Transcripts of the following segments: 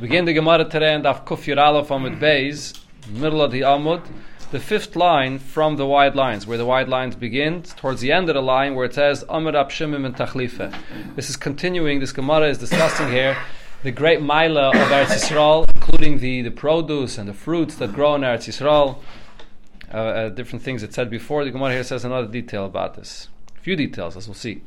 Begin the Gemara today and Daf Kuf Yirala from it Beis, middle of the Amud, the fifth line from the wide lines, where the wide lines begin, towards the end of the line where it says Amr Shimim and Tachlife. This is continuing, this Gemara is discussing here the great Maila of Eretz Yisrael, including the, the produce and the fruits that grow in Eretz Yisrael. Uh, uh, different things it said before. The Gemara here says another detail about this. A few details, as we'll see.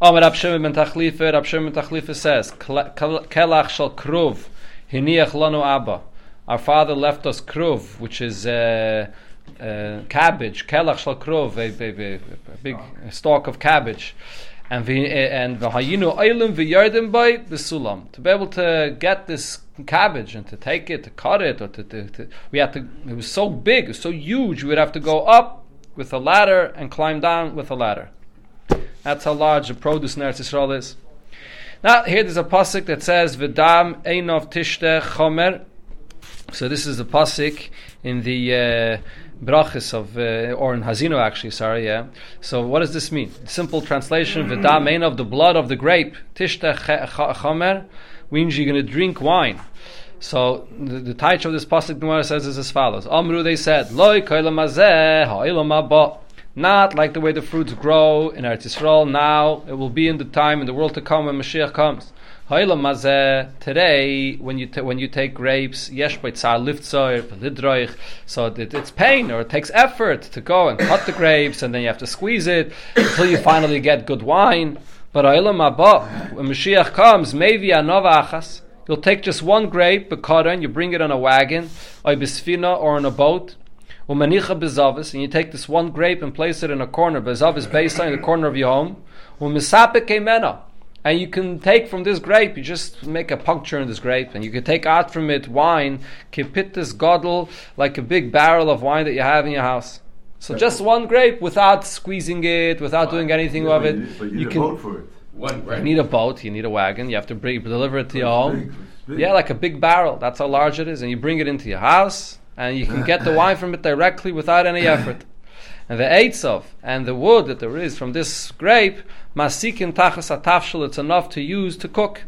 Amr Rab Shimon ben Tachlife, Rab Shimon ben Tachlife says, Kelach shal kruv, hiniach lanu abba. Our father left us kruv, which is uh, uh, cabbage, kelach shal kruv, a, big stalk of cabbage. And the and v'hayinu oilim v'yardim by b'sulam. To be able to get this cabbage and to take it, to cut it, or to, to, to, we had to. It was so big, so huge. We would have to go up with a ladder and climb down with a ladder. That's how large the produce in Eretz Yisrael is. Now, here there's a pasuk that says, "V'dam einov tishte chomer." So this is a pasuk in the uh, brachis of, uh, or in Hazino actually, sorry, yeah. So what does this mean? Simple translation, "V'dam einov," the blood of the grape, tishte chomer, means you're going to drink wine. So the, the title of this pasuk Gemara says is as follows: Amru, they said, "Loi koilam hazeh not like the way the fruits grow in Eretz Yisrael now. It will be in the time in the world to come when Mashiach comes. Today, when you t- when you take grapes, yesh so it, it's pain or it takes effort to go and cut the grapes, and then you have to squeeze it until you finally get good wine. But when Mashiach comes, maybe anova achas, you'll take just one grape, and you bring it on a wagon, or on a boat, Umanicha bezavis, and you take this one grape and place it in a corner, bezavis based on the corner of your home. Umisapik kemena, and you can take from this grape, you just make a puncture in this grape, and you can take out from it wine, kipit this godel, like a big barrel of wine that you have in your house. So just one grape without squeezing it, without doing anything yeah, of it. You, you, you can. For it. One grape. You need a boat, you need a wagon, you have to bring, deliver it to your home. Yeah, like a big barrel. That's how large it is, and you bring it into your house and you can get the wine from it directly without any effort. And the eitzov and the wood that there is from this grape, masikin tachas atafshel, it's enough to use to cook.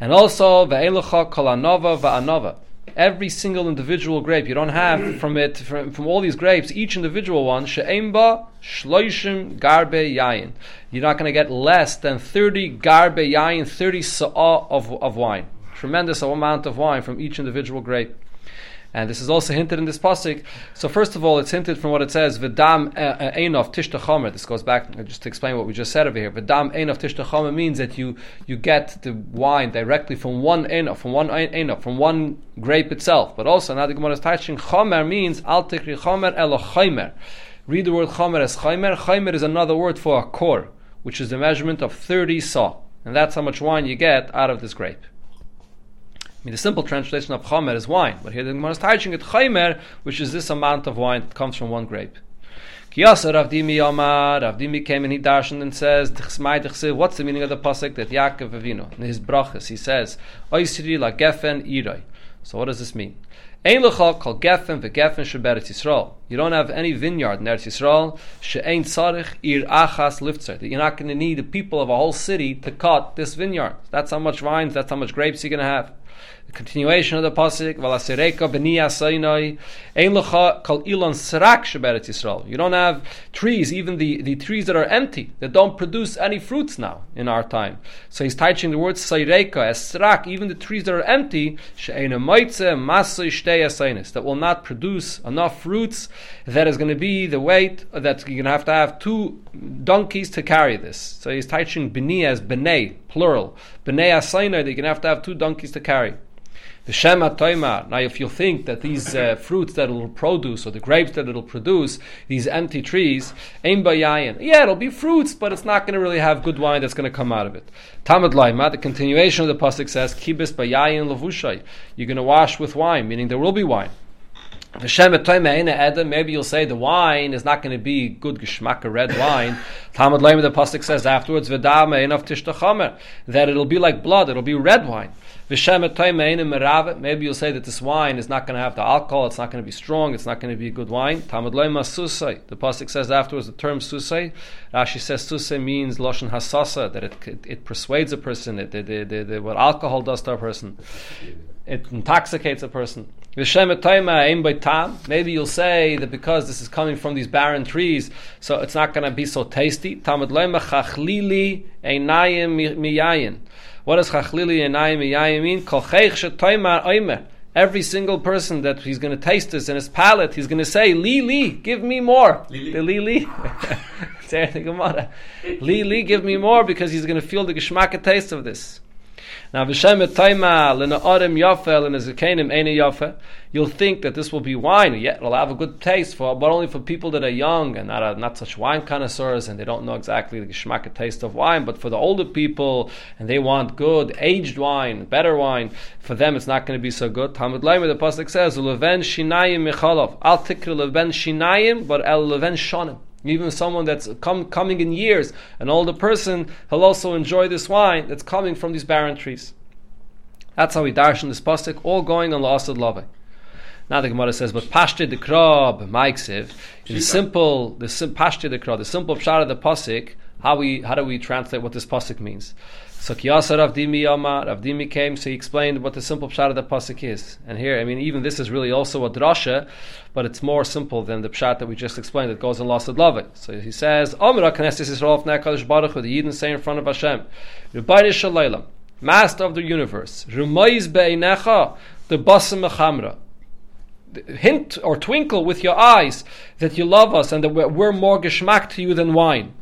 And also ve'elecha kol anova va'anova. Every single individual grape, you don't have from it from, from all these grapes, each individual one she'emba shloishim garbe yayin. You're not going to get less than thirty garbe yayin, thirty sa'ah of, of wine. Tremendous amount of wine from each individual grape. And this is also hinted in this pasuk. So first of all, it's hinted from what it says, "V'dam uh, uh, einov tishta chomer." This goes back uh, just to explain what we just said over here. "V'dam einov tishta chomer" means that you you get the wine directly from one einov, from one einov, from one grape itself. But also now the Gemara is touching chomer means al tikri chomer elo chomer. Read the word chomer as chomer. Chomer is another word for a core, which is the measurement of thirty saw, and that's how much wine you get out of this grape mean, the simple translation of chomer is wine, but here the Gemara is teaching it chomer, which is this amount of wine that comes from one grape. Kiyasa Rav Dimi Yomar, Rav Dimi came and he darshan and says, what's the meaning of the pasuk that Yaakov Avinu, in his brachas, he says, Oisri la gefen iroi. So what does this mean? Ein lecha kol gefen vegefen sheberetz Yisrael. You don't have any vineyard in Eretz Yisrael. Ir achas liftzer. That you're not going to need the people of a whole city to cut this vineyard. That's how much vines, that's how much grapes you're going to have. Continuation of the pasuk, "Valasereka b'niya sainoi ein lecha kol ilon serak sheberet Yisrael." You don't have trees, even the, the trees that are empty, that don't produce any fruits now in our time. So he's teaching the word saireka as serak, even the trees that are empty, she'ena moitze masoi shtei that will not produce enough fruits. That is going to be the weight that you're going to have to have two donkeys to carry this. So he's teaching b'niya as b'nei plural, b'nei asainoi that you're going to have to have two donkeys to carry. The Shema Toima. Now, if you think that these uh, fruits that it'll produce, or the grapes that it'll produce, these empty trees, Ein Bayayin. Yeah, it'll be fruits, but it's not going to really have good wine that's going to come out of it. Tamad Laima, the continuation of the Pasuk says, Kibis Bayayin Lavushay. You're going to wash with wine, meaning there will be wine. Maybe you'll say the wine is not going to be good geschmack, red wine. Talmud Laim, the pasuk says afterwards, enough that it'll be like blood, it'll be red wine. Maybe you'll say that this wine is not going to have the alcohol, it's not going to be strong, it's not going to be a good wine. The Pasuk says afterwards the term Susai. Rashi says Susai means Loshan Hasasa, that it, it, it persuades a person, it, it, what alcohol does to a person. it intoxicates a person. Maybe you'll say that because this is coming from these barren trees, so it's not going to be so tasty. What does chachlili einayim miyayin mean? Every single person that he's going to taste this in his palate, he's going to say, Li Li, give me more. Li Li. Li Li. Li Li, give me more because he's going to feel the geschmack taste of this. Now, v'shem etoima l'na'orim yafe l'nezekenim ene yafe. You'll think that this will be wine. Yet it'll have a good taste for, but only for people that are young and not a, not such wine connoisseurs, and they don't know exactly the geschmack taste of wine. But for the older people, and they want good aged wine, better wine, for them it's not going to be so good. Talmud Leimer, the pasuk says, "Leven shinayim mechalov." Al tikr leven shinayim, but el leven shonim. Even someone that's com- coming in years, an older person, he'll also enjoy this wine that's coming from these barren trees. That's how we dash darshan this pasuk, all going on La'asad Lave. Now the Gemara says, but Pashte the Krab, Maiksiv, the simple, the sim, Pashte the Krab, the simple pshat of the pasuk, how we, how do we translate what this pasuk means? So Kiyasa Rav Dimi Rav Dimi came, so he explained what the simple pshat of the pasuk is. And here, I mean, even this is really also a drasha, but it's more simple than the pshat that we just explained that goes in Lasad Love. So he says, Omra Knesset Yisrael Nekadosh Baruch the Yidden say in front of Hashem, Rebbeinu Shalaylam, Master of the universe, Rumayz Be'einecha, the Basim Mechamra, hint or twinkle with your eyes that you love us and that we're, we're more geschmack to you than wine.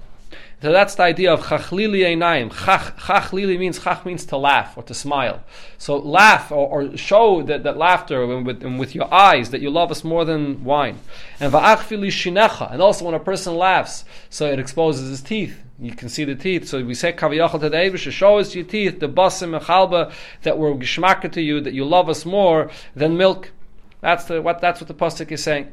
So that's the idea of chachlili einayim. Chachlili means chach means to laugh or to smile. So laugh or, or show that, that laughter and with, and with, your eyes that you love us more than wine. And va'achfili shinecha. And also when a person laughs, so it exposes his teeth. You can see the teeth. So we say kaviyachal to the Eivish, show us your teeth, the basim and chalba, that we're geshmaka to you, that you love us more than milk. That's the what. That's what the pasuk is saying.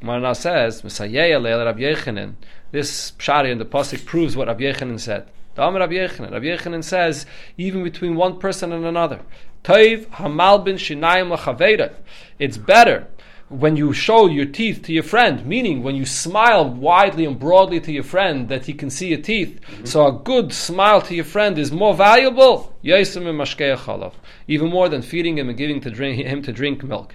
Gemara says, "Messiah Rabbi Yechanan." This pshari in the pasuk proves what Rabbi Yechanan said. The Amar Rabbi Yechanan. Rabbi Yechanan says, even between one person and another, Toiv hamalbin shinayim lachaveda. It's better when you show your teeth to your friend, meaning when you smile widely and broadly to your friend that he can see your teeth. Mm-hmm. So a good smile to your friend is more valuable, even more than feeding him and giving to drink, him to drink milk.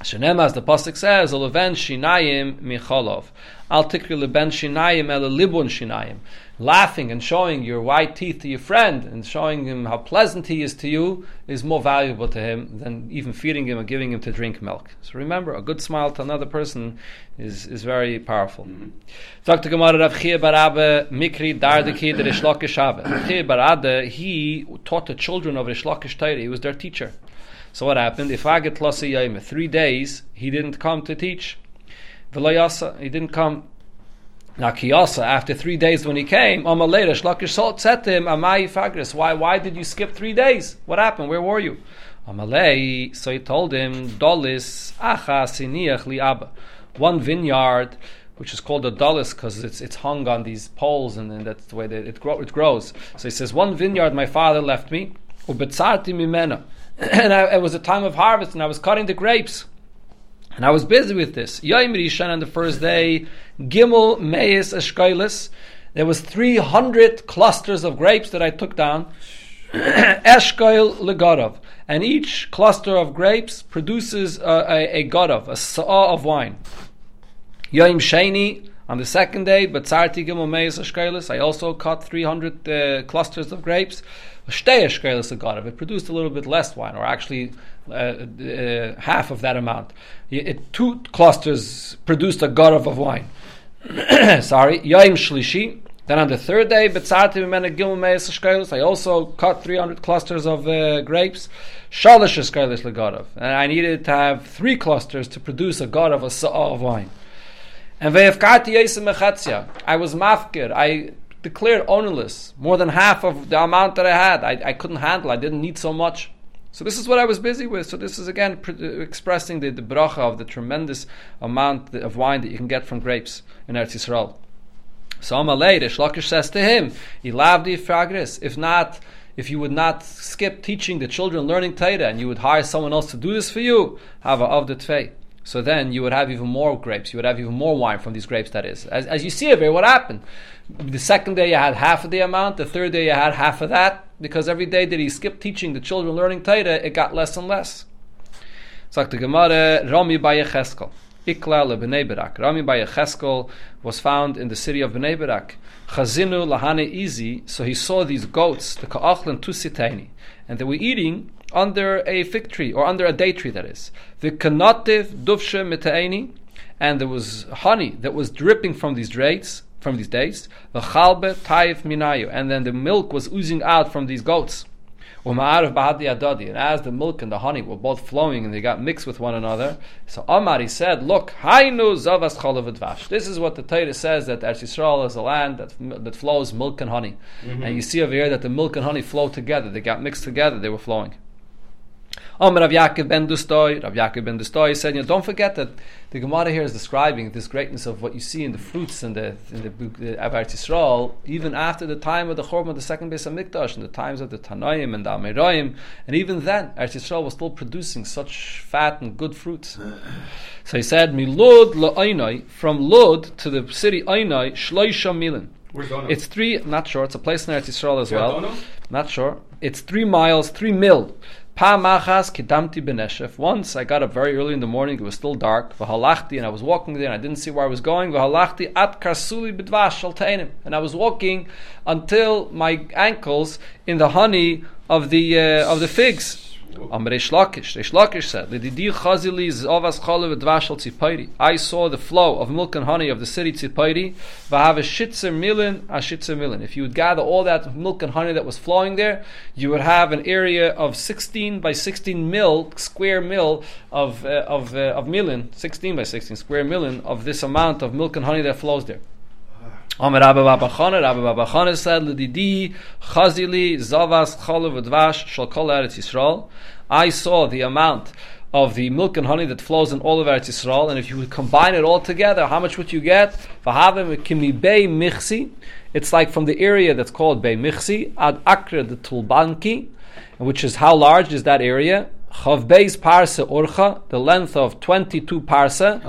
Shenem, as the pasuk says, "Oleven shinayim micholov." Al tikri leben shinayim el libun shinayim. Laughing and showing your white teeth to your friend and showing him how pleasant he is to you is more valuable to him than even feeding him or giving him to drink milk. So remember, a good smile to another person is, is very powerful. Mm-hmm. Dr. Gemara Rav Chia Barabe Mikri Dardeki the Rish Lakish Chia Barade, he taught the children of Rish Lakish He was their teacher. So what happened? If I get Lasi three days, he didn't come to teach. V'layasa, he didn't come. Now Kiyasa, after three days when he came, Amalera, Shlakish said to him, Amai Fagris, why, why did you skip three days? What happened? Where were you? Amalei, so he told him, Dolis, Acha Siniach Li Abba. One vineyard, which is called a dolis because it's, it's hung on these poles and, and that's the way that it, grow, it grows. So he says, One vineyard my father left me, Ubetzarti Mimena. and I, it was a time of harvest, and I was cutting the grapes. And I was busy with this. Yom Rishon on the first day, Gimel Meis Eshkoilis. There was 300 clusters of grapes that I took down. Eshkoil Legodov. And each cluster of grapes produces a, a, a godov, a saw of wine. Yom Sheni, on the second day, Batzarti Gimel Meis Eshkoilis. I also cut 300 uh, clusters of grapes. It produced a little bit less wine, or actually uh, uh, half of that amount. It, two clusters produced a garav of wine. Sorry, Yaim Shlishi. Then on the third day, I also cut 300 clusters of uh, grapes. And I needed to have three clusters to produce a god of a saw of wine. And I was mafkir. I declared ownerless more than half of the amount that I had. I, I couldn't handle. I didn't need so much. So this is what I was busy with. So this is again pr- expressing the, the bracha of the tremendous amount of wine that you can get from grapes in Eretz Yisrael. So Amalei, Shlakish says to him, Ilavdi fragris. If not, if you would not skip teaching the children learning Torah and you would hire someone else to do this for you, have a of the tvei. So then you would have even more grapes. You would have even more wine from these grapes. That is, as, as you see over here, what happened? The second day you had half of the amount. The third day you had half of that. because every day that he skipped teaching the children learning Torah, it got less and less. Sagt the Gemara, Rami by Yecheskel. Ikla le Bnei. Rami by was found in the city of Bnei Barak. Chazinu lahane izi, so he saw these goats, the ka'achlan tusitaini, and they were eating under a fig tree, or under a date tree that is. The kanativ dufshe mitaini, and there was honey that was dripping from these dates, from these dates. The chalbe taif minayu, and then the milk was oozing out from these goats. And as the milk and the honey were both flowing and they got mixed with one another, so Amar he said, "Look, Hainu zavas cholav This is what the Torah says that Eretz Yisrael is a land that that flows milk and honey, mm-hmm. and you see over here that the milk and honey flow together. They got mixed together. They were flowing. Omer Rav Yaakov ben Dustoy, Rav Yaakov ben Dustoy said, you know, don't forget that the Gemara here is describing this greatness of what you see in the fruits and the in the, the Eretz Yisrael, even after the time of the Chorban of the second base of Mikdash, and the times of the Tanoim and the Ameroim, and even then, Eretz Yisrael was still producing such fat and good fruits. So he said, Milud la'ainai, from Lud to the city Ainai, Shloisha Milin. It's three, not sure, it's a place in Eretz Yisrael as well. Not sure. It's three miles, three mil Pamachas. Once I got up very early in the morning, it was still dark. V'halachti, and I was walking there, and I didn't see where I was going. V'halachti at karsuli b'dvash shaltainim. And I was walking until my ankles in the honey of the uh, of the figs. Am Reish Lakish. Reish Lakish said, chazili zovas tzipayri. I saw the flow of milk and honey of the city Tzipayri. V'have shitzer milin a shitzer milin. If you would gather all that milk and honey that was flowing there, you would have an area of 16 by 16 mil, square mil of, uh, of, uh, of milin, 16 by 16 square milin of this amount of milk and honey that flows there. Rabbi Babachana, Rabbi Babachana said, L'didi chazili zavas chalav Eretz Yisrael. I saw the amount of the milk and honey that flows in all of Eretz Yisrael, and if you would combine it all together, how much would you get? V'havim bei michsi. It's like from the area that's called Bei Michsi, ad akra the Tulbanki, which is how large is that area? Chavbeis parsa urcha, the length of 22 parsa.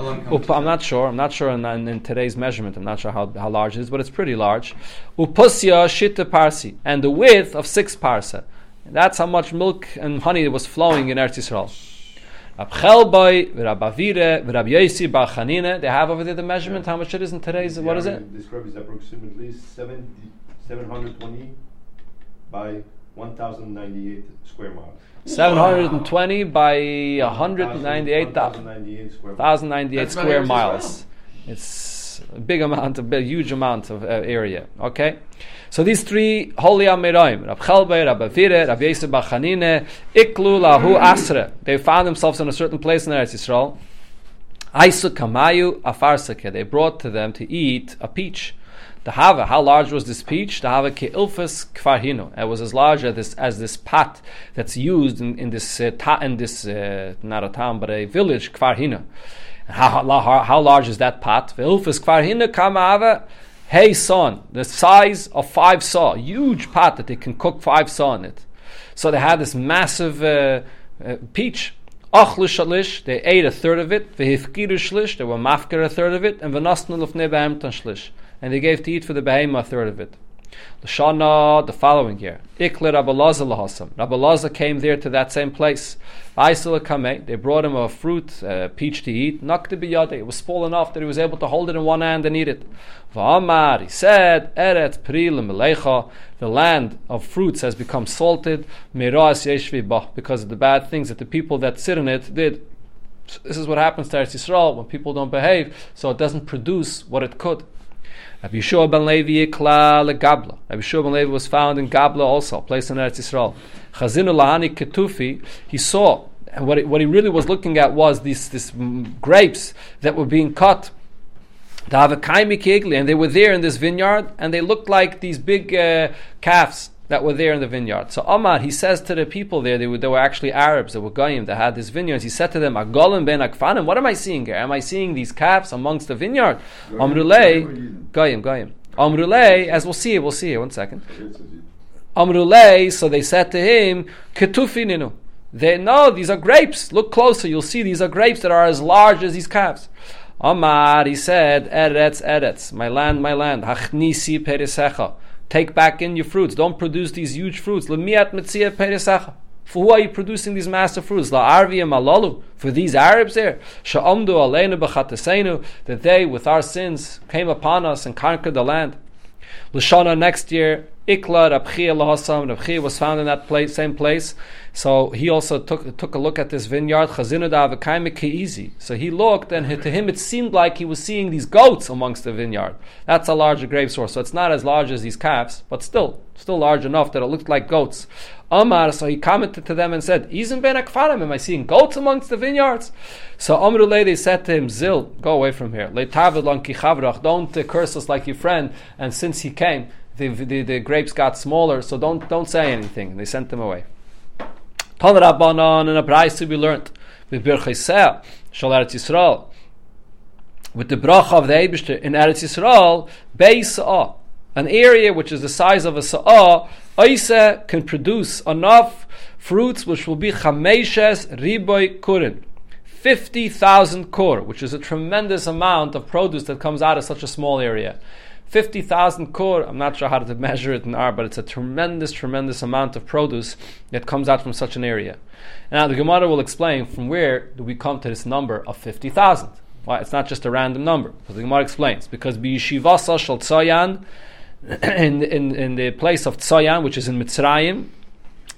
I'm not sure. I'm not sure in, in, in, today's measurement. I'm not sure how, how large it is, but it's pretty large. Upusya shita parsi, and the width of 6 parsa. That's how much milk and honey was flowing in Eretz Yisrael. Rab Chelboy, Rab Avire, Rab Yosi, Bar Chanine, they have over there the measurement, how much it is in today's, yeah, what is it? Describes approximately 70, 720 by 1,098 square miles. 720 by 198,098 square, square miles. It's a big amount, a big, huge amount of uh, area. Okay, so these three holy Amiroim, Rab Chelbe, Rab Avire, Rab Yisra Bachanine, Iklu Lahu Asra, they found themselves in a certain place in Eretz Yisrael. Aisu Kamayu Afarsake, they brought to them to eat a peach. The hava, how large was this peach? The hava ke'ilfas kfarhino. It was as large as this, as this pot that's used in, in this uh, ta, in this uh, not a town but a village kfarhino. How, how, how large is that pot? Ve'ilfas kfarhino kama hey son, the size of five saw, huge pot that they can cook five saw in it. So they had this massive uh, uh, peach. They ate a third of it. Vehifkiru shlish, they were mafker a third of it, and v'nasnu lefnei b'emtan shlish and they gave to eat for the behemoth a third of it. Shana, the following year, Ikle Rabbalazah lahasam. Rabbalazah came there to that same place. Kame, they brought him a fruit, a peach to eat. Nakte biyade, it was small enough that he was able to hold it in one hand and eat it. Va'amar, he said, Eret prilim melecha, the land of fruits has become salted, because of the bad things that the people that sit in it did. This is what happens to Eretz Yisrael when people don't behave, so it doesn't produce what it could. Rabbi Yeshua ben Levi Yikla Gabla. Rabbi Yeshua ben Levi was found in Gabla also, a place in Eretz Yisrael. Chazinu Lahani Ketufi, he saw, and what, what he really was looking at was these, these grapes that were being cut. And they were there in this vineyard, and they looked like these big uh, calves that were there in the vineyard. So Omar, he says to the people there, they were, they were actually Arabs, they were Goyim, that had these vineyards. He said to them, Agolim ben Akfanim, what am I seeing here? Am I seeing these calves amongst the vineyard? Amrulay, Goyim, Goyim. Amrulay, as we'll see, we'll see here, one second. Amrulay, so they said to him, Ketufininu. They know these are grapes. Look closer, you'll see these are grapes that are as large as these calves. Omar, he said, Eretz, Eretz, my land, my land, Hachnisi perisecha take back in your fruits. Don't produce these huge fruits. For who are you producing these massive fruits? For these Arabs there. That they, with our sins, came upon us and conquered the land. Lashana next year, Ikla Rabchia Lahasam. Rabchia was found in that place, same place. So he also took took a look at this vineyard. Khazinudah Kaimiki easy. So he looked, and to him it seemed like he was seeing these goats amongst the vineyard. That's a larger grape source. So it's not as large as these calves, but still, still large enough that it looked like goats. Amar, so he commented to them and said, Izin ben akfarim, am I seeing goats amongst the vineyards? So Amrulay, they said to him, Zil, go away from here. Don't curse us like your friend. And since he came, the, the, the grapes got smaller, so don't, don't say anything. They sent them away. Tan Rabbanon and a Braise we learned with Birchaiseh, Shal Eretz Yisrael. With the bracha of the Eibishter in Eretz Yisrael, Beis an area which is the size of a sa'ah, Oise can produce enough fruits which will be chameshes riboy kurin. 50,000 kur, which is a tremendous amount of produce that comes out of such a small area. 50,000 kur, I'm not sure how to measure it in R, but it's a tremendous, tremendous amount of produce that comes out from such an area. Now, the Gemara will explain from where do we come to this number of 50,000. Why? It's not just a random number. But the Gemara explains, because B'yishivasa shal tzayan, in, in, the place of Tzayan, which is in Mitzrayim,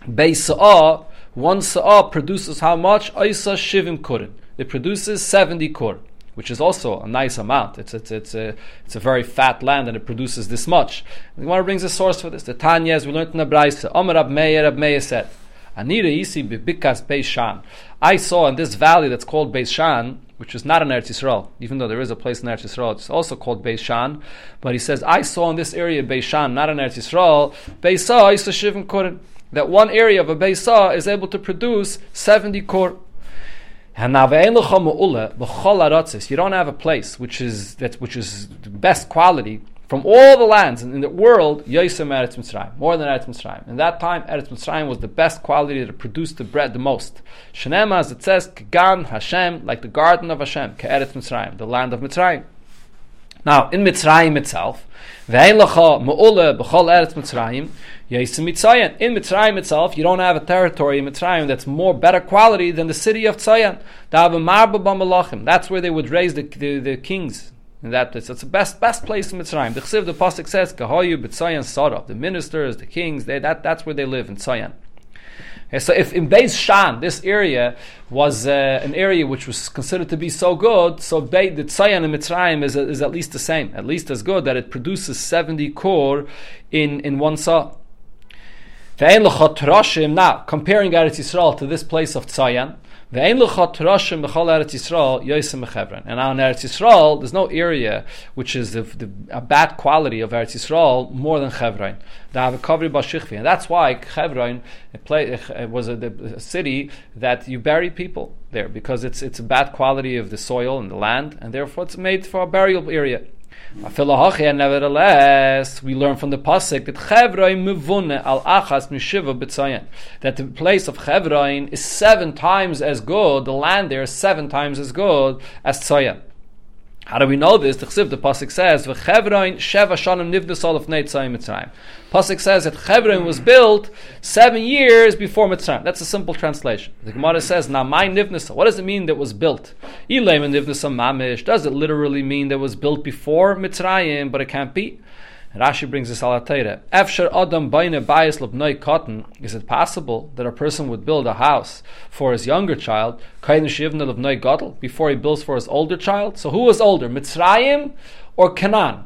Beis one Sa'ah produces how much? Isa Shivim Kurin. It produces 70 Kur, which is also a nice amount. It's, it's, it's, a, it's a very fat land and it produces this much. The Gemara brings a source for this. The Tanya, as we learned in the Braisa, Omer Rab Meir, Rab Meir said, Anira Isi Bibikas Beishan. I saw in this valley that's called Beishan, which is not in Eretz Yisrael, even though there is a place in Eretz Yisrael, it's also called Beishan. But he says, I saw in this area Beishan, not in Eretz Yisrael, Beisa Isa Shivim Korin. That one area of a Beisa is able to produce 70 kor. You don't have a place which is that which is the best quality from all the lands in the world, Eretz Mitzrayim, more than Eretz Mitzrayim. In that time, Eretz Mitzrayim was the best quality that produced the bread the most. Shenema, as it says, Gan Hashem, like the garden of Hashem, Eretz Mitzrayim, the land of Mitzrayim. Now, in Mitzrayim itself. In Mitzrayim itself, you don't have a territory in Mitzrayim that's more better quality than the city of Tzayan. That's where they would raise the, the, the kings in that place. It's the best best place in Mitzrayim. The Chsiv, the pasuk says, "Kahayu b'tzayan sarah." The ministers, the kings, they, that that's where they live in Tzayan. So if in Beis Shan, this area was uh, an area which was considered to be so good, so Be- the Tzayan in Mitzrayim is, is at least the same, at least as good, that it produces 70 core in, in one saw. Now, comparing Eretz Yisrael to this place of Tzayan, and on Eretz Yisrael, there's no area which is the, the a bad quality of Eretz Yisrael more than Chevron. And that's why Chevron was a, a, city that you bury people there because it's it's a bad quality of the soil and the land, and therefore it's made for a burial area. Nevertheless, we learn from the pasuk that Chevron mevune al achas b'tzayin. That the place of Chevron is seven times as good. The land there is seven times as good as Tzayin. How do we know this? The Chsiv, the Pasuk says, "V'Chevron sheva shanim nivnus of Tzayim Mitzrayim." Pasuk says that Chevron was built seven years before Mitzrayim. That's a simple translation. The Gemara says, "Now my nivnus." What does it mean that was built? Ilayim nivnus mamish. Does it literally mean that was built before Mitzrayim? But it can't be. Rashi brings this alatayra. Efsher adam bayne bayis lobnoi cotton. Is it possible that a person would build a house for his younger child, kain shivna lobnoi gadol, before he builds for his older child? So who was older, Mitzrayim or Canaan?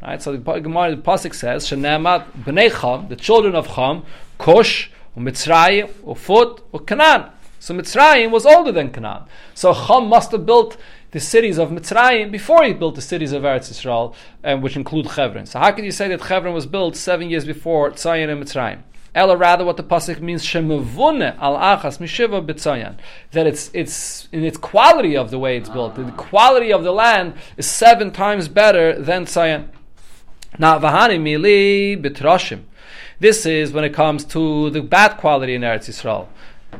Right. So the Gemara the pasuk says, "Shenemat bnei Cham, the children of Cham, Kush, Mitzrayim, Ufut, or Canaan." So Mitzrayim was older than Canaan. So Cham must have built the cities of Mitzrayim before he built the cities of Eretz Yisrael, um, which include Chevron. So how can you say that Chevron was built seven years before Tzayin and Mitzrayim? Ella, rather, what the pasuk means, shemavune al achas mishiva b'tzayan, that it's it's in its quality of the way it's built. The quality of the land is seven times better than Tzayan. Now, vahani mili b'troshim. This is when it comes to the bad quality in Eretz Yisrael.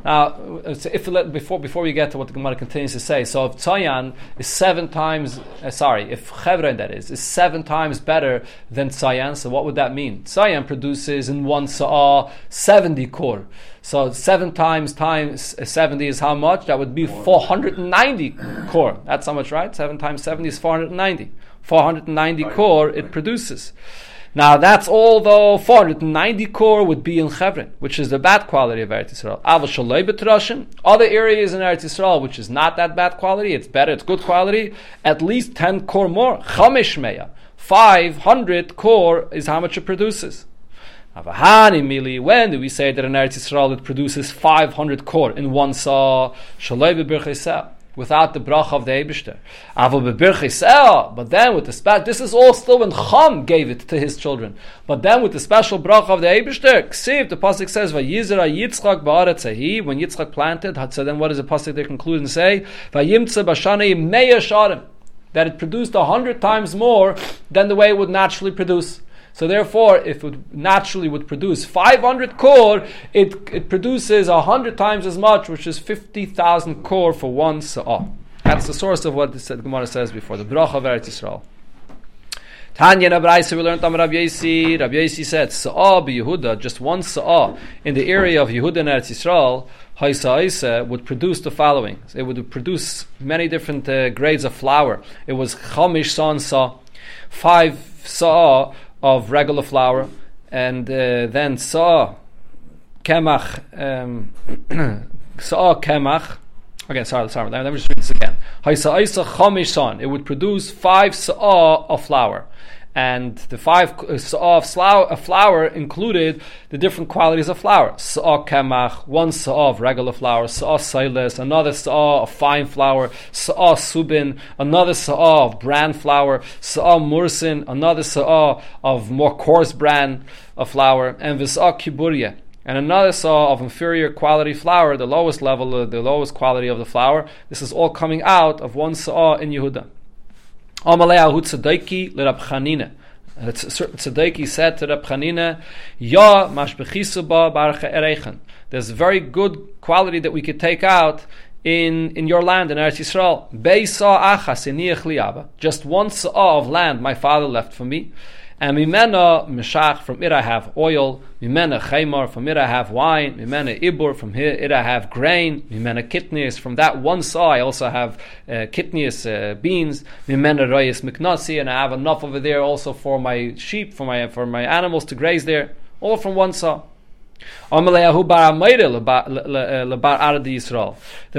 Now, if before before we get to what the Gemara continues to say, so if Tzayan is seven times, uh, sorry, if Chevron that is is seven times better than Tzayan, so what would that mean? Tzayan produces in one sa'ah seventy core. So seven times times seventy is how much? That would be four hundred and ninety core. That's how much, right? Seven times seventy is four hundred and ninety. Four hundred and ninety core it produces. Now that's all though 490 core would be in Chevron, which is the bad quality of Eretz Yisrael. Other areas in Eretz Yisrael, which is not that bad quality, it's better, it's good quality, at least 10 core more. Chamish meya. 500 core is how much it produces. When do we say that in Eretz Yisrael it produces 500 core in one saw? Without the brach of the Eibishter. Eh, but then with the special, this is all still when Cham gave it to his children. But then with the special brach of the Eibishter, Ksiv, the pasuk says, "Vayizra Yitzchak ba'aretzehi." When Yitzchak planted, so then what does the pasuk there conclude and say? That it produced a hundred times more than the way it would naturally produce. So therefore, if it naturally would produce 500 core, it, it produces 100 times as much, which is 50,000 core for one sa'ah. That's the source of what the Gemara says before, the Brach of Eretz Yisrael. Tanya Nabraisa, we learned on Rabbi Yasi. Rabbi Yasi said, Sa'ah Yehuda, just one Sa'ah in the area of Yehuda and Eretz Yisrael, Haisa Isa would produce the following. It would produce many different uh, grades of flour. It was Chamish San Sa, five Sa'ah of regular flour, and uh, then saw kemach, um, saw kemach. Okay, sorry, sorry. Let me just read this again. It would produce five saw of flour and the five saw of flour, included the different qualities of flour. Saw kemach, one saw of regular flour, saw silas, another saw of fine flour, saw subin, another saw of bran flour, saw mursin, another saw of more coarse bran of flour, and visah kiburia. And another saw of inferior quality flour, the lowest level, uh, the lowest quality of the flour. This is all coming out of one saw in Yehuda. Amalei Tzadiki l'Rab Chanina. Uh, Tzadiki said to Rab Chanina, Ya mashbechisu ba barcha erechen. There's very good quality that we could take out in, in your land in Eretz Yisrael. Beisa achas Just one saw of land my father left for me. And mimena meshach, from it I have oil. Mimena chemar, from it I have wine. Mimena ibur, from it I have grain. Mimena kitnius, from that one saw I also have uh, kitnius uh, beans. Mimena royes miknasi, and I have enough over there also for my sheep, for my for my animals to graze there. All from one saw. There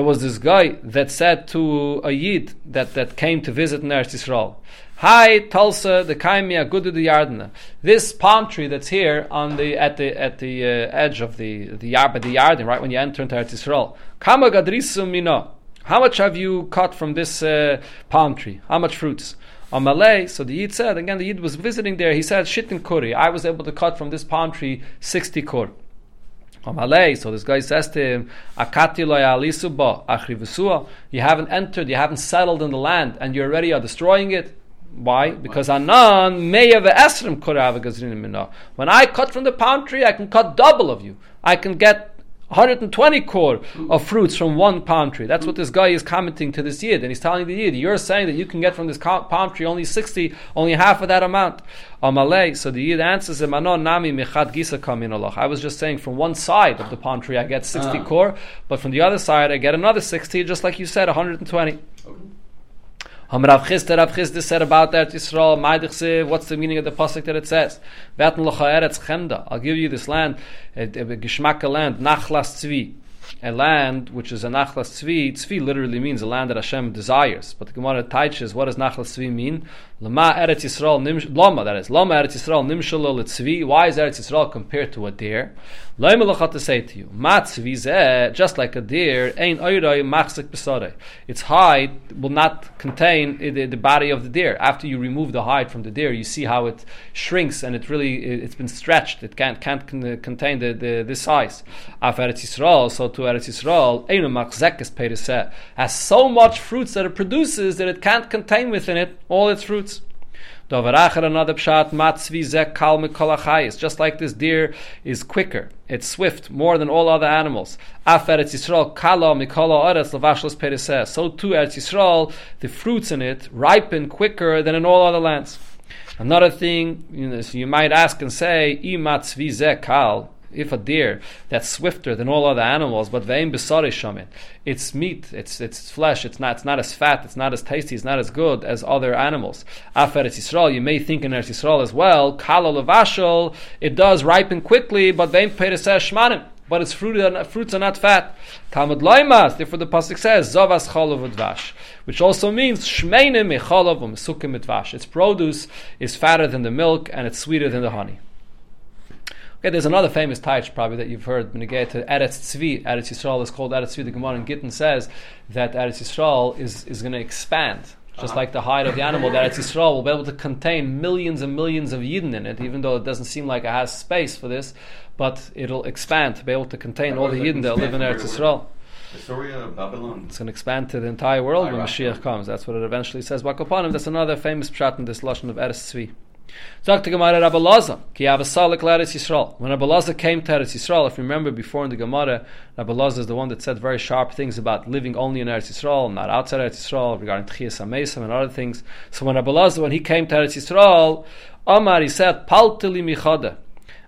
was this guy that said to a yid that, that came to visit Eretz Yisrael. Hi Tulsa, the Kaimia Gudu the Yardana. This palm tree that's here on the at the at the uh, edge of the the yard the Yarden, right when you enter into Eretz Yisrael. Kama gadrisum mino. How much have you cut from this uh, palm tree? How much fruits? On Malay, so the Yid said again. The Yid was visiting there. He said, "Shitin kuri." I was able to cut from this palm tree sixty kur. Malay, so this guy says to him, "Akati You haven't entered, you haven't settled in the land, and you already are destroying it. Why? Because anan may meyav esrim korav gazrinim When I cut from the palm tree, I can cut double of you. I can get 120 core of fruits from one palm tree. That's what this guy is commenting to this yid, and he's telling the yid, "You're saying that you can get from this palm tree only 60, only half of that amount." Amalei. So the yid answers him, "Anon nami mechad gisa kamin I was just saying from one side of the palm tree I get 60 uh. core, but from the other side I get another 60, just like you said, 120. Okay. Rav Chisda, Rav Chisda said about that Yisrael, Maidich what's the meaning of the pasuk that it says? Ve'aten locha eretz chemda. I'll give you this land, a, a, a land, nachlas tzvi a land which is a nachlas tzvi. Tzvi literally means a land that Hashem desires. But the Gemara teaches what does nachlas tzvi mean? Lama Eretz Yisrael nim lama that is lama Eretz Yisrael nimshalo tzvi. Why is Eretz Yisrael compared to a deer? Loimelachat to say to you, ma tzvi just like a deer, ein oiroi machzik besare. Its hide will not contain the, body of the deer. After you remove the hide from the deer, you see how it shrinks and it really it's been stretched. It can't can't contain the, the size. Af Eretz Yisrael, so to Eretz Yisrael, einu machzekes has so much fruits that it produces that it can't contain within it all its fruits. Dovarachar another pshat matzvi zek kal. Just like this deer is quicker, it's swift more than all other animals. Af Eretz Yisrael kala mikola oretz lavashlos periseh. So too Eretz Yisrael, the fruits in it ripen quicker than in all other lands. Another thing, you, know, so you might ask and say, imatzvi zek kal if a deer that's swifter than all other animals, but vein besari it's meat, it's it's flesh, it's not it's not as fat, it's not as tasty, it's not as good as other animals. Afer Yisrael, you may think in Eretz Yisrael as well, kala levashal, it does ripen quickly, but vein peresesh er shmanim. But its fruit are, fruits are not fat. Talmud loimas. Therefore, the pasuk says zavas cholav udvash, which also means shmeinim u'mesukim mitvash. Its produce is fatter than the milk and it's sweeter than the honey. Okay, there's another famous taich probably that you've heard. Benegay to Eretz Tzvi, Eretz Yisrael is called Eretz Tzvi. The Gemara in Gittin says that Eretz Yisrael is, is going to expand. Just uh-huh. like the hide of the animal, that Eretz Yisrael will be able to contain millions and millions of Yidden in it, even though it doesn't seem like it has space for this, but it'll expand to be able to contain all the Yidden that live in Eretz Yisrael. Syria, Babylon. It's going to expand to the entire world when Mashiach comes. That's what it eventually says. Bakopanim, that's another famous pshat in this lashon of Eretz Tzvi. The Gemara Rabbi Laza, ki avasalik Eretz Yisrael. When Rabbi Laza came to Eretz Yisrael, if you remember before in the Gemara, Rabbi Laza is the one that said very sharp things about living only in Eretz Yisrael, not outside Eretz Yisrael, regarding Tchias HaMesim and other things. So when Rabbi Laza, when he came to Eretz Yisrael, Omar, he said, Paltili michada.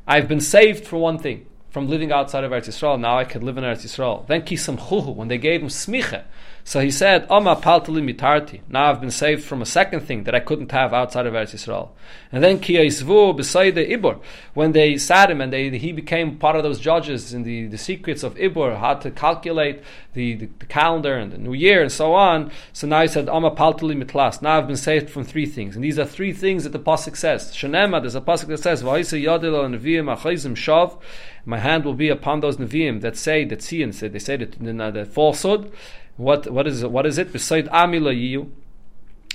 I've been saved for one thing, from living outside of Eretz Yisrael. Now I could live in Eretz Yisrael. Then kisam chuhu, when they gave him smicha, so he said, oh, Oma paltali mitarti. Now I've been saved from a second thing that I couldn't have outside of Eretz Yisrael. And then ki beside the Ibor, when they sat him and they, he became part of those judges in the, the secrets of Ibor, how to calculate the, the, the, calendar and the new year and so on. So now he said, oh, Oma paltali mitlas. Now I've been saved from three things. And these are three things that the Pasuk says. Shanema, there's a Pasuk that says, Va'isa yadil achayzim shav. My hand will be upon those neviim that say, that see and say, they say the, the falsehood. What what is it? What is it? Beside Amila Yiyu.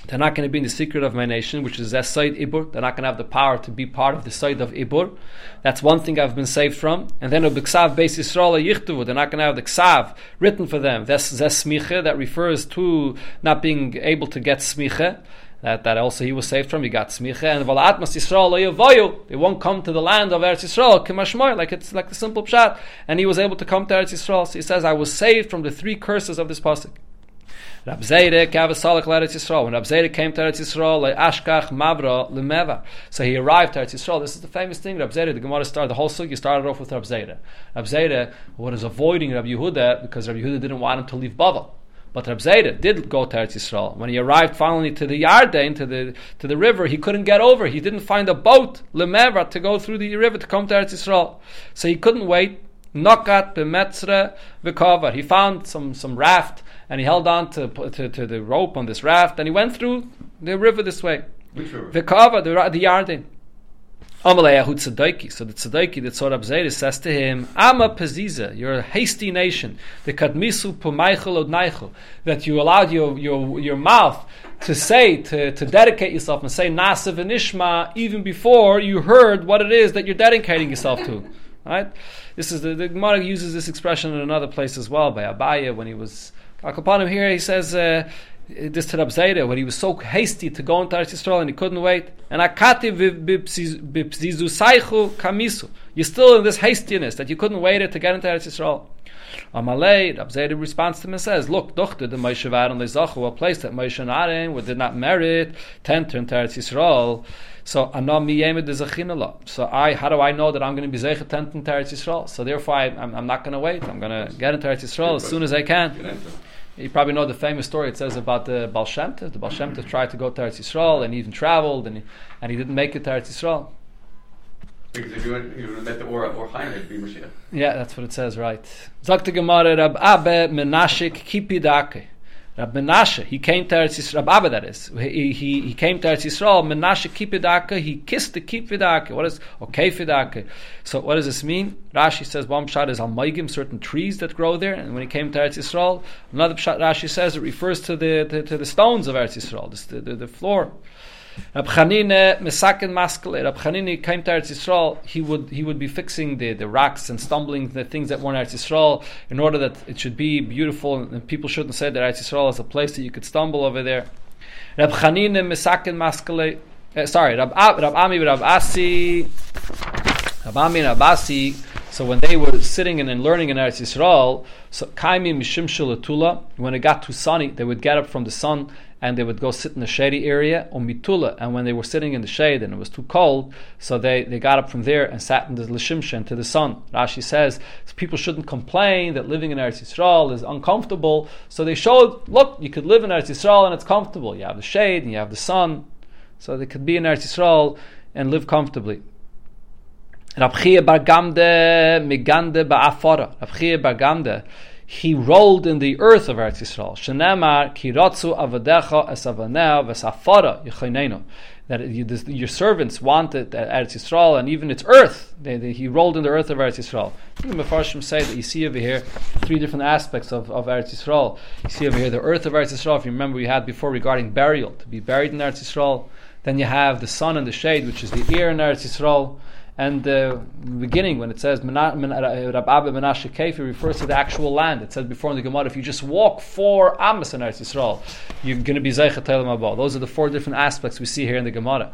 They're not going to be in the secret of my nation, which is that side Ibur. They're not going to have the power to be part of the side of Ibur. That's one thing I've been saved from. And then Ubiksav Beis Yisrael Yichtuvu. They're not going to have the Ksav written for them. That's Smiche that refers to not being able to get Smiche that, that also he was saved from. He got smicha and v'la'atmas Yisrael They won't come to the land of Eretz Yisrael k'mashmoy, like it's like the simple pshat. And he was able to come to Eretz Yisrael. So he says, I was saved from the three curses of this pasuk. Rab Zayde kavasalach Eretz Yisrael. When Rab Zayde came to Eretz Yisrael, ashkach mavra lemeva. So he arrived to Eretz Yisrael. This is the famous thing. Rab Zayde, the Gemara started the whole sugi started off with Rab Zayde. Rab Zayde was avoiding Rab Yehuda because Rab Yehuda didn't want him to leave Bavel. But Reb Zayda did go to Eretz Yisrael. When he arrived finally to the Yarden, to the to the river, he couldn't get over. He didn't find a boat, Lemevra, to go through the river to come to Eretz Yisrael. So he couldn't wait. Nokat b'metzre v'kovar. He found some, some raft and he held on to, to, to the rope on this raft and he went through the river this way. Which river? The, the Yarden. So the Tzadiki, the Abzedis, says to him, Ama Peziza, you're a hasty nation. The Kadmisu Pumaichel Od That you allowed your, your, your mouth to say, to, to dedicate yourself and say Nasa V'nishma even before you heard what it is that you're dedicating yourself to. Right? This is the, the Gemara uses this expression in another place as well by Abaya when he was him here he says uh, this to Rabzeira, when he was so hasty to go into Eretz Yisrael and he couldn't wait. And akati b'pzizu saichu kamisu. You're still in this hastiness that you couldn't wait it to get into Eretz Yisrael. Amalei, Rabzeira responds to him and says, Look, dochter, the Moshe Varon lezachu, a place that Moshe and Aaron did not merit to enter into Eretz Yisrael. So So I, how do I know that I'm going to be zeichet to enter into Eretz Yisrael? So therefore, I, am not going to wait. I'm going to get into Eretz Yisrael as soon as I can. You probably know the famous story it says about the Baal Shem. The Baal Shem tried to go to Eretz Yisrael and even traveled and he, and he didn't make it to Eretz Yisrael. Because if you would have met the Or, or Chaim, it'd be Mashiach. Yeah, that's what it says, right. Zok Gemara, Rab Abe Menashik Kipidake. Rab Menashe, he came to Eretz Yisrael, Abba that is, he, he, he came to Eretz Yisrael, Menashe Kipidaka, he kissed the Kipidaka, what is, okay Kefidaka. So what does this mean? Rashi says one pshat is Almaigim, certain trees that grow there, and when he came to Eretz Yisrael, another pshat Rashi says it refers to the, to, to the stones of Eretz Yisrael, the, the, the floor. Rab Chanine Mesakin Maskele. Rab Chanine came to Eretz Yisrael. He would he would be fixing the, the rocks and stumbling the things that were in Eretz Yisrael in order that it should be beautiful and people shouldn't say that Eretz Yisrael is a place that you could stumble over there. Rab Chanine Mesakin Maskele. uh, sorry, Rab, Rab Ami, Rab Asi, Rab Ami and Abasi. So when they were sitting and, and learning in Eretz Yisrael, so Kaimi Mishim Shalatula, when it got too sunny, they would get up from the sun and they would go sit in the shady area, or mitula. And when they were sitting in the shade and it was too cold, so they, they got up from there and sat in the lishimshen to the sun. Rashi says people shouldn't complain that living in Eretz Yisrael is uncomfortable. So they showed, look, you could live in Eretz Yisrael and it's comfortable. You have the shade and you have the sun, so they could be in Eretz Yisrael and live comfortably. Rabchia Bar Gamde Migande Ba'afara. Rabchia Bar Gamde he rolled in the earth of Eretz Yisrael. Shenemar kiratzu avadecha esavanea vesafara yechinenu. That your servants wanted Eretz Yisrael and even its earth. They, they, he rolled in the earth of Eretz Yisrael. The Mefarshim say that you see over here three different aspects of, of Eretz Yisrael. You see over here the earth of Eretz Yisrael. If you remember, we had before regarding burial to be buried in Eretz Yisrael. Then you have the sun and the shade, which is the ear in Eretz Yisrael. And the beginning, when it says Rab Abba Menashe Kefi, refers to the actual land. It says before in the Gemara, if you just walk four Amos in Eretz Yisrael, you're going to be Zeichet Telam Abba. Those are the four different aspects we see here in the Gemara.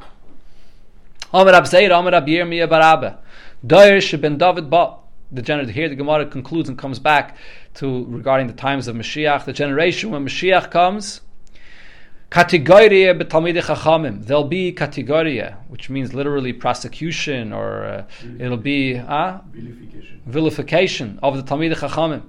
Amar Rav Zeira, Amar Rab Yirmiyah Barabba. Dair Sheben David Ba. The gener- here the Gemara concludes and comes back to regarding the times of Mashiach, the generation when Mashiach comes Kategoria betalmidei chachamim. There'll be kategoria, which means literally prosecution, or uh, it'll be uh, Vilification. vilification of the talmidei chachamim.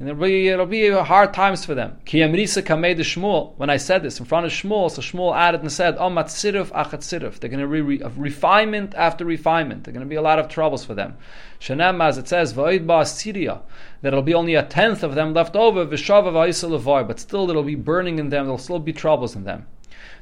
And it'll be, it'll be hard times for them. Ki amrisa kamei Shmuel. When I said this in front of Shmuel, so Shmuel added and said, "Oh matziruf achat siruf." They're going to be re- refinement after refinement. They're going to be a lot of troubles for them. Shenem, as it says, "Va'id ba asiriyah," that it'll be only a tenth of them left over. But still there'll be burning in them. There'll still be troubles in them.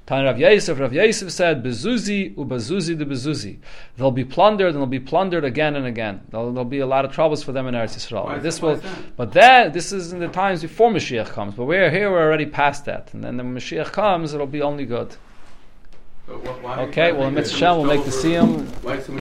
Tan Rav Yosef, Rav Yosef said, "Bezuzi ubazuzi de bezuzi." They'll be plundered and they'll be plundered again and again. There'll, there'll be a lot of troubles for them in Eretz Yisrael. Why this will, that? but that this is in the times before Mashiach comes. But we're here, we're already past that, and then when Mashiach comes, it'll be only good. But wh- why- Okay, well, Mitzvah we'll make the trouble